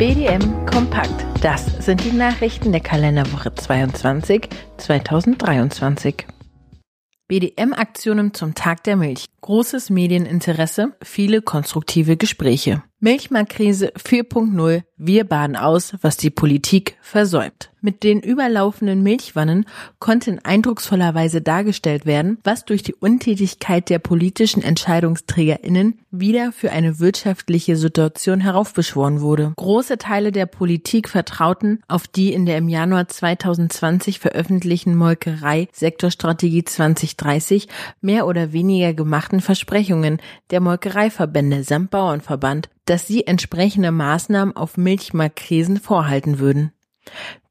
BDM Kompakt. Das sind die Nachrichten der Kalenderwoche 22 2023. BDM-Aktionen zum Tag der Milch. Großes Medieninteresse, viele konstruktive Gespräche. Milchmarktkrise 4.0. Wir baden aus, was die Politik versäumt. Mit den überlaufenden Milchwannen konnte in eindrucksvoller Weise dargestellt werden, was durch die Untätigkeit der politischen EntscheidungsträgerInnen wieder für eine wirtschaftliche Situation heraufbeschworen wurde. Große Teile der Politik vertrauten auf die in der im Januar 2020 veröffentlichten Molkerei Sektorstrategie 2030 mehr oder weniger gemachten Versprechungen der Molkereiverbände samt Bauernverband dass sie entsprechende Maßnahmen auf Milchmarktkrisen vorhalten würden.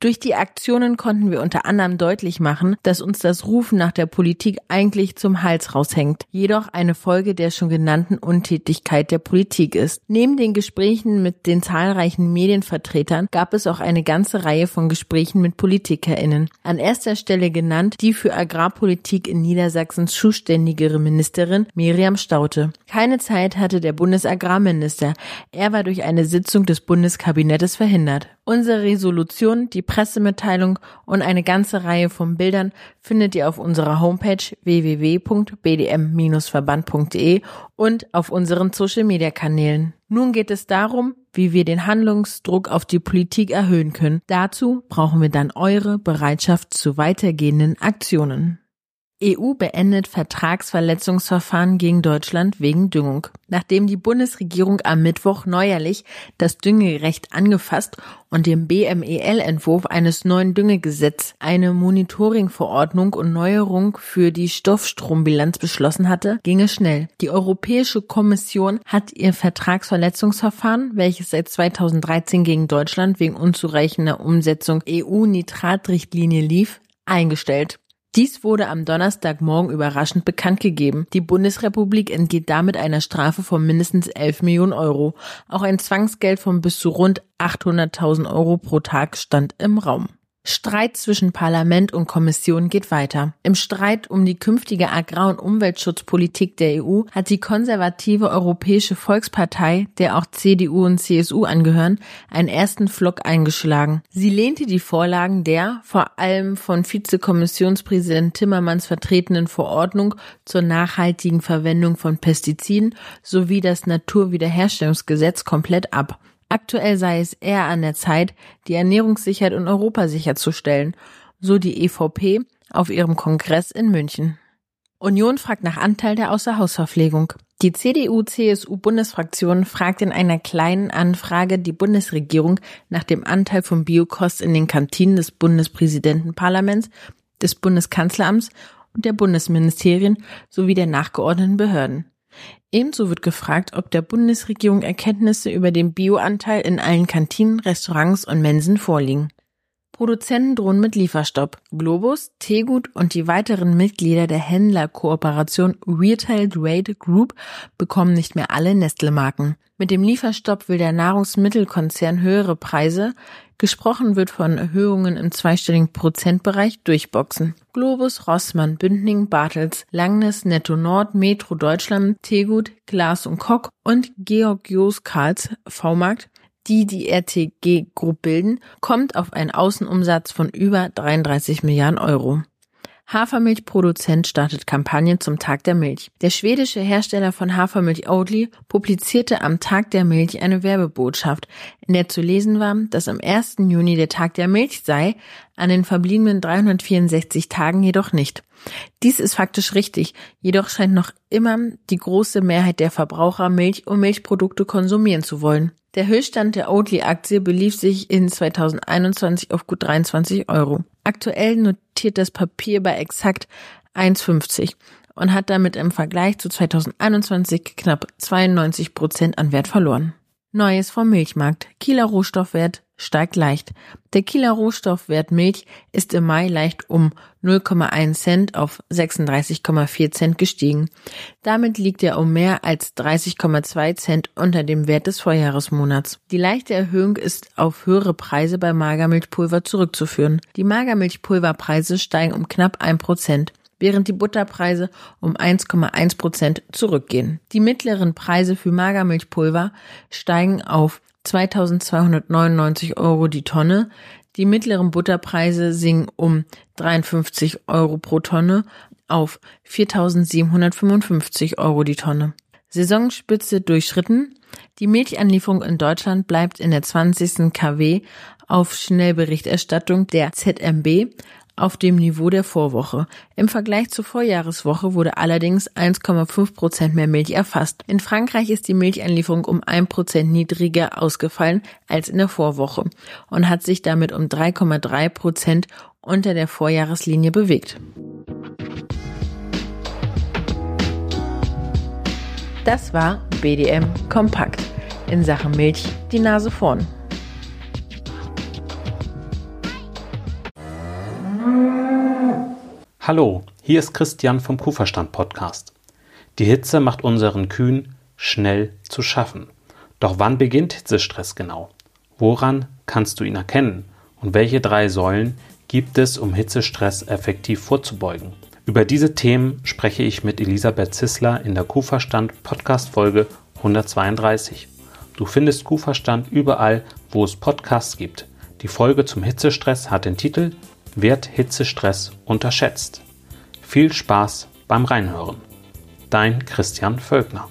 Durch die Aktionen konnten wir unter anderem deutlich machen, dass uns das Rufen nach der Politik eigentlich zum Hals raushängt, jedoch eine Folge der schon genannten Untätigkeit der Politik ist. Neben den Gesprächen mit den zahlreichen Medienvertretern gab es auch eine ganze Reihe von Gesprächen mit PolitikerInnen. An erster Stelle genannt die für Agrarpolitik in Niedersachsen zuständigere Ministerin Miriam Staute. Keine Zeit hatte der Bundesagrarminister. Er war durch eine Sitzung des Bundeskabinettes verhindert. Unsere Resolution, die Pressemitteilung und eine ganze Reihe von Bildern findet ihr auf unserer Homepage www.bdm-verband.de und auf unseren Social-Media-Kanälen. Nun geht es darum, wie wir den Handlungsdruck auf die Politik erhöhen können. Dazu brauchen wir dann eure Bereitschaft zu weitergehenden Aktionen. EU beendet Vertragsverletzungsverfahren gegen Deutschland wegen Düngung. Nachdem die Bundesregierung am Mittwoch neuerlich das Düngerecht angefasst und dem BMEL-Entwurf eines neuen Düngegesetz eine Monitoringverordnung und Neuerung für die Stoffstrombilanz beschlossen hatte, ging es schnell. Die Europäische Kommission hat ihr Vertragsverletzungsverfahren, welches seit 2013 gegen Deutschland wegen unzureichender Umsetzung EU-Nitratrichtlinie lief, eingestellt. Dies wurde am Donnerstagmorgen überraschend bekannt gegeben. Die Bundesrepublik entgeht damit einer Strafe von mindestens 11 Millionen Euro. Auch ein Zwangsgeld von bis zu rund 800.000 Euro pro Tag stand im Raum. Streit zwischen Parlament und Kommission geht weiter. Im Streit um die künftige Agrar- und Umweltschutzpolitik der EU hat die konservative Europäische Volkspartei, der auch CDU und CSU angehören, einen ersten Flock eingeschlagen. Sie lehnte die Vorlagen der vor allem von Vizekommissionspräsident Timmermans vertretenen Verordnung zur nachhaltigen Verwendung von Pestiziden sowie das Naturwiederherstellungsgesetz komplett ab. Aktuell sei es eher an der Zeit, die Ernährungssicherheit in Europa sicherzustellen, so die EVP auf ihrem Kongress in München. Union fragt nach Anteil der Außerhausverpflegung. Die CDU-CSU-Bundesfraktion fragt in einer kleinen Anfrage die Bundesregierung nach dem Anteil von Biokost in den Kantinen des Bundespräsidentenparlaments, des Bundeskanzleramts und der Bundesministerien sowie der nachgeordneten Behörden. Ebenso wird gefragt, ob der Bundesregierung Erkenntnisse über den Bioanteil in allen Kantinen, Restaurants und Mensen vorliegen. Produzenten drohen mit Lieferstopp. Globus, Tegut und die weiteren Mitglieder der Händlerkooperation Retail Trade Group bekommen nicht mehr alle Nestle-Marken. Mit dem Lieferstopp will der Nahrungsmittelkonzern höhere Preise, gesprochen wird von Erhöhungen im zweistelligen Prozentbereich, durchboxen. Globus, Rossmann, Bündning, Bartels, Langnes, Netto Nord, Metro Deutschland, Tegut, Glas und Kock und Georgios Karls V-Markt die die RTG Group bilden, kommt auf einen Außenumsatz von über 33 Milliarden Euro. Hafermilchproduzent startet Kampagne zum Tag der Milch. Der schwedische Hersteller von Hafermilch Oatly publizierte am Tag der Milch eine Werbebotschaft, in der zu lesen war, dass am 1. Juni der Tag der Milch sei, an den verbliebenen 364 Tagen jedoch nicht. Dies ist faktisch richtig, jedoch scheint noch immer die große Mehrheit der Verbraucher Milch und Milchprodukte konsumieren zu wollen. Der Höchststand der Oatly-Aktie belief sich in 2021 auf gut 23 Euro. Aktuell notiert das Papier bei exakt 1,50 und hat damit im Vergleich zu 2021 knapp 92 Prozent an Wert verloren. Neues vom Milchmarkt. Kieler Rohstoffwert steigt leicht. Der Kieler Rohstoffwert Milch ist im Mai leicht um 0,1 Cent auf 36,4 Cent gestiegen. Damit liegt er um mehr als 30,2 Cent unter dem Wert des Vorjahresmonats. Die leichte Erhöhung ist auf höhere Preise bei Magermilchpulver zurückzuführen. Die Magermilchpulverpreise steigen um knapp ein Prozent während die Butterpreise um 1,1 Prozent zurückgehen. Die mittleren Preise für Magermilchpulver steigen auf 2299 Euro die Tonne. Die mittleren Butterpreise sinken um 53 Euro pro Tonne auf 4755 Euro die Tonne. Saisonspitze durchschritten. Die Milchanlieferung in Deutschland bleibt in der 20. KW auf Schnellberichterstattung der ZMB auf dem Niveau der Vorwoche. Im Vergleich zur Vorjahreswoche wurde allerdings 1,5 Prozent mehr Milch erfasst. In Frankreich ist die Milchanlieferung um 1 Prozent niedriger ausgefallen als in der Vorwoche und hat sich damit um 3,3 Prozent unter der Vorjahreslinie bewegt. Das war BDM Kompakt. In Sachen Milch die Nase vorn. Hallo, hier ist Christian vom Kuhverstand Podcast. Die Hitze macht unseren Kühen schnell zu schaffen. Doch wann beginnt Hitzestress genau? Woran kannst du ihn erkennen? Und welche drei Säulen gibt es, um Hitzestress effektiv vorzubeugen? Über diese Themen spreche ich mit Elisabeth Zissler in der Kuhverstand Podcast Folge 132. Du findest Kuhverstand überall, wo es Podcasts gibt. Die Folge zum Hitzestress hat den Titel Wird Hitzestress unterschätzt? Viel Spaß beim Reinhören. Dein Christian Völkner.